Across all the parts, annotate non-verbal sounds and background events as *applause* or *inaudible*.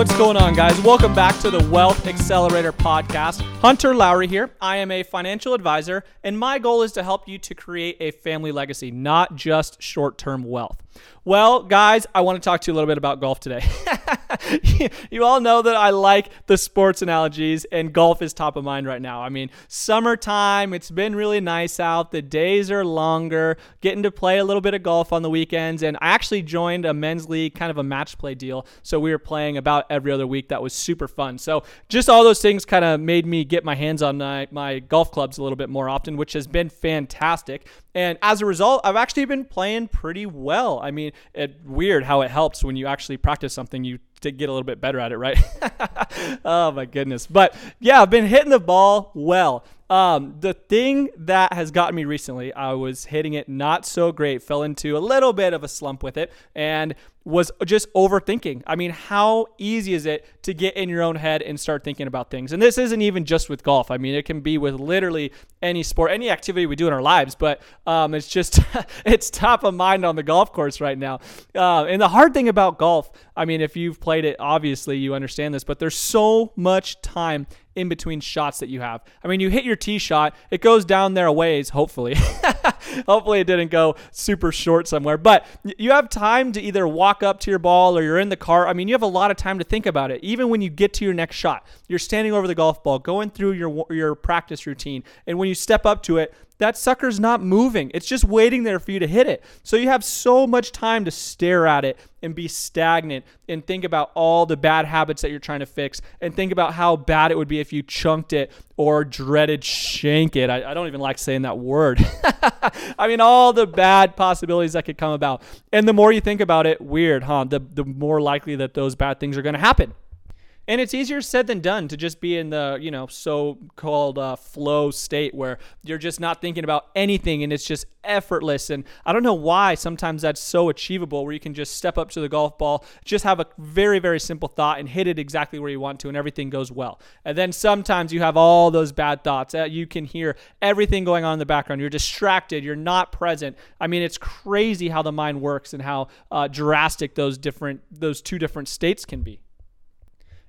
What's going on, guys? Welcome back to the Wealth Accelerator podcast. Hunter Lowry here. I am a financial advisor, and my goal is to help you to create a family legacy, not just short term wealth. Well, guys, I want to talk to you a little bit about golf today. *laughs* *laughs* you all know that I like the sports analogies, and golf is top of mind right now. I mean, summertime, it's been really nice out. The days are longer, getting to play a little bit of golf on the weekends. And I actually joined a men's league, kind of a match play deal. So we were playing about every other week. That was super fun. So just all those things kind of made me get my hands on my, my golf clubs a little bit more often, which has been fantastic. And as a result, I've actually been playing pretty well. I mean, it weird how it helps when you actually practice something you to get a little bit better at it, right? *laughs* oh my goodness. But yeah, I've been hitting the ball well. Um, the thing that has gotten me recently, I was hitting it not so great, fell into a little bit of a slump with it, and was just overthinking. I mean, how easy is it to get in your own head and start thinking about things? And this isn't even just with golf. I mean, it can be with literally any sport, any activity we do in our lives. But um, it's just *laughs* it's top of mind on the golf course right now. Uh, and the hard thing about golf, I mean, if you've played it, obviously you understand this, but there's so much time in between shots that you have. I mean, you hit your tee shot, it goes down there a ways, hopefully. *laughs* *laughs* hopefully it didn't go super short somewhere, but you have time to either walk up to your ball or you're in the car. I mean, you have a lot of time to think about it. Even when you get to your next shot, you're standing over the golf ball, going through your your practice routine, and when you step up to it, that sucker's not moving. It's just waiting there for you to hit it. So you have so much time to stare at it and be stagnant and think about all the bad habits that you're trying to fix and think about how bad it would be if you chunked it or dreaded shank it. I, I don't even like saying that word. *laughs* *laughs* I mean, all the bad possibilities that could come about. And the more you think about it, weird, huh? The, the more likely that those bad things are going to happen. And it's easier said than done to just be in the, you know, so-called uh, flow state where you're just not thinking about anything and it's just effortless. And I don't know why sometimes that's so achievable where you can just step up to the golf ball, just have a very, very simple thought and hit it exactly where you want to and everything goes well. And then sometimes you have all those bad thoughts. You can hear everything going on in the background. You're distracted. You're not present. I mean, it's crazy how the mind works and how uh, drastic those different, those two different states can be.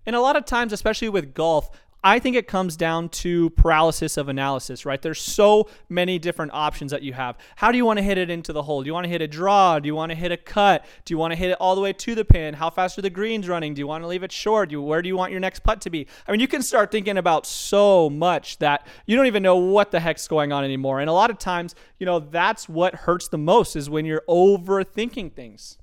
And a lot of times, especially with golf, I think it comes down to paralysis of analysis, right? There's so many different options that you have. How do you want to hit it into the hole? Do you want to hit a draw? Do you want to hit a cut? Do you want to hit it all the way to the pin? How fast are the greens running? Do you want to leave it short? Do you, where do you want your next putt to be? I mean, you can start thinking about so much that you don't even know what the heck's going on anymore. And a lot of times, you know, that's what hurts the most is when you're overthinking things.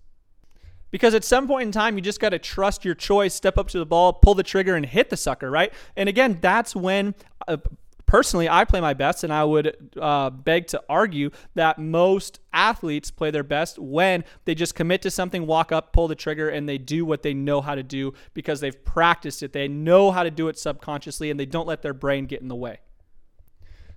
Because at some point in time, you just got to trust your choice, step up to the ball, pull the trigger, and hit the sucker, right? And again, that's when. Uh, personally, I play my best, and I would uh, beg to argue that most athletes play their best when they just commit to something, walk up, pull the trigger, and they do what they know how to do because they've practiced it. They know how to do it subconsciously, and they don't let their brain get in the way.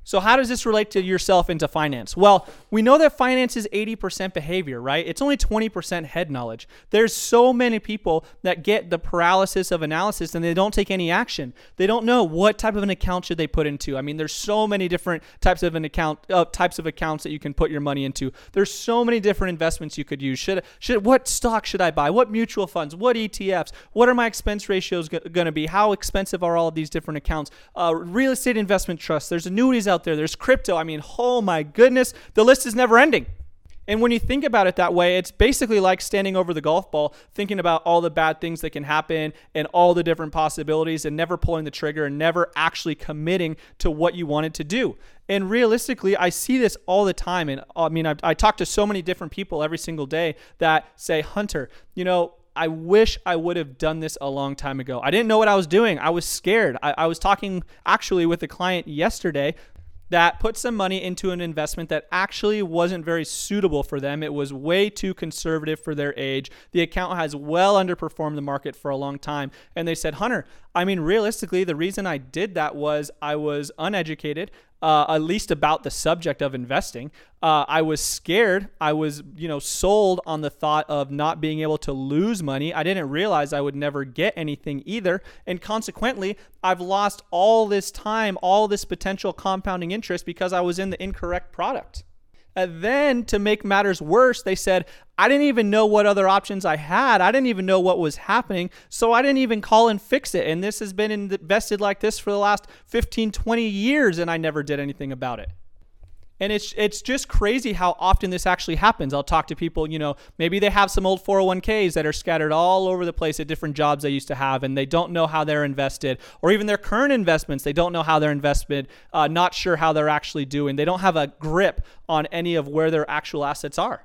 So, how does this relate to yourself into finance? Well, we know that finance is 80% behavior, right? It's only 20% head knowledge. There's so many people that get the paralysis of analysis and they don't take any action. They don't know what type of an account should they put into. I mean, there's so many different types of an account, uh, types of accounts that you can put your money into. There's so many different investments you could use. Should should what stock should I buy? What mutual funds? What ETFs? What are my expense ratios going to be? How expensive are all of these different accounts? Uh, real estate investment trusts. There's annuities out there. There's crypto. I mean, oh my goodness, the list is never ending. And when you think about it that way, it's basically like standing over the golf ball, thinking about all the bad things that can happen and all the different possibilities, and never pulling the trigger and never actually committing to what you wanted to do. And realistically, I see this all the time. And uh, I mean, I, I talk to so many different people every single day that say, Hunter, you know, I wish I would have done this a long time ago. I didn't know what I was doing. I was scared. I, I was talking actually with a client yesterday that put some money into an investment that actually wasn't very suitable for them. It was way too conservative for their age. The account has well underperformed the market for a long time. And they said, Hunter, I mean, realistically, the reason I did that was I was uneducated uh, at least about the subject of investing. Uh, I was scared. I was, you know, sold on the thought of not being able to lose money. I didn't realize I would never get anything either. And consequently, I've lost all this time, all this potential compounding interest because I was in the incorrect product. And then to make matters worse, they said, I didn't even know what other options I had. I didn't even know what was happening. So I didn't even call and fix it. And this has been invested like this for the last 15, 20 years, and I never did anything about it. And it's it's just crazy how often this actually happens. I'll talk to people, you know, maybe they have some old 401ks that are scattered all over the place at different jobs they used to have, and they don't know how they're invested, or even their current investments, they don't know how they're invested, uh, not sure how they're actually doing. They don't have a grip on any of where their actual assets are.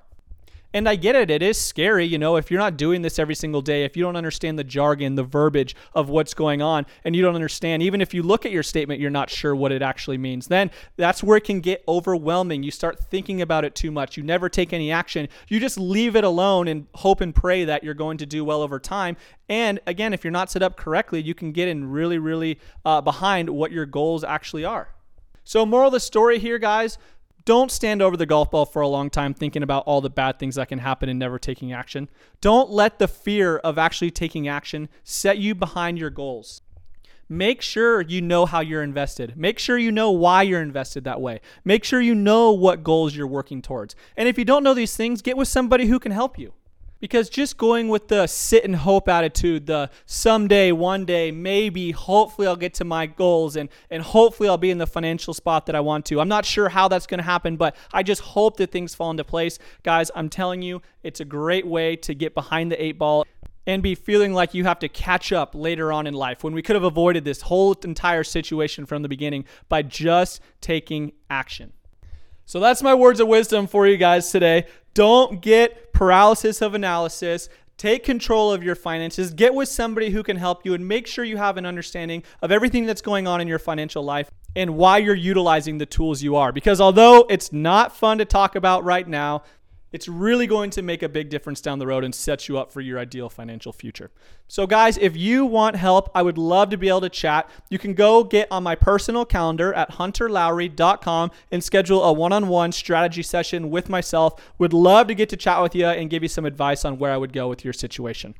And I get it, it is scary, you know, if you're not doing this every single day, if you don't understand the jargon, the verbiage of what's going on, and you don't understand, even if you look at your statement, you're not sure what it actually means, then that's where it can get overwhelming. You start thinking about it too much. You never take any action. You just leave it alone and hope and pray that you're going to do well over time. And again, if you're not set up correctly, you can get in really, really uh, behind what your goals actually are. So, moral of the story here, guys don't stand over the golf ball for a long time thinking about all the bad things that can happen and never taking action. Don't let the fear of actually taking action set you behind your goals. Make sure you know how you're invested. Make sure you know why you're invested that way. Make sure you know what goals you're working towards. And if you don't know these things, get with somebody who can help you. Because just going with the sit and hope attitude, the someday, one day, maybe, hopefully I'll get to my goals and, and hopefully I'll be in the financial spot that I want to. I'm not sure how that's going to happen, but I just hope that things fall into place. Guys, I'm telling you, it's a great way to get behind the eight ball and be feeling like you have to catch up later on in life when we could have avoided this whole entire situation from the beginning by just taking action. So that's my words of wisdom for you guys today. Don't get paralysis of analysis. Take control of your finances. Get with somebody who can help you and make sure you have an understanding of everything that's going on in your financial life and why you're utilizing the tools you are. Because although it's not fun to talk about right now, it's really going to make a big difference down the road and set you up for your ideal financial future. So, guys, if you want help, I would love to be able to chat. You can go get on my personal calendar at hunterlowry.com and schedule a one on one strategy session with myself. Would love to get to chat with you and give you some advice on where I would go with your situation.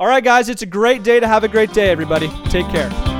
All right, guys, it's a great day to have a great day, everybody. Take care.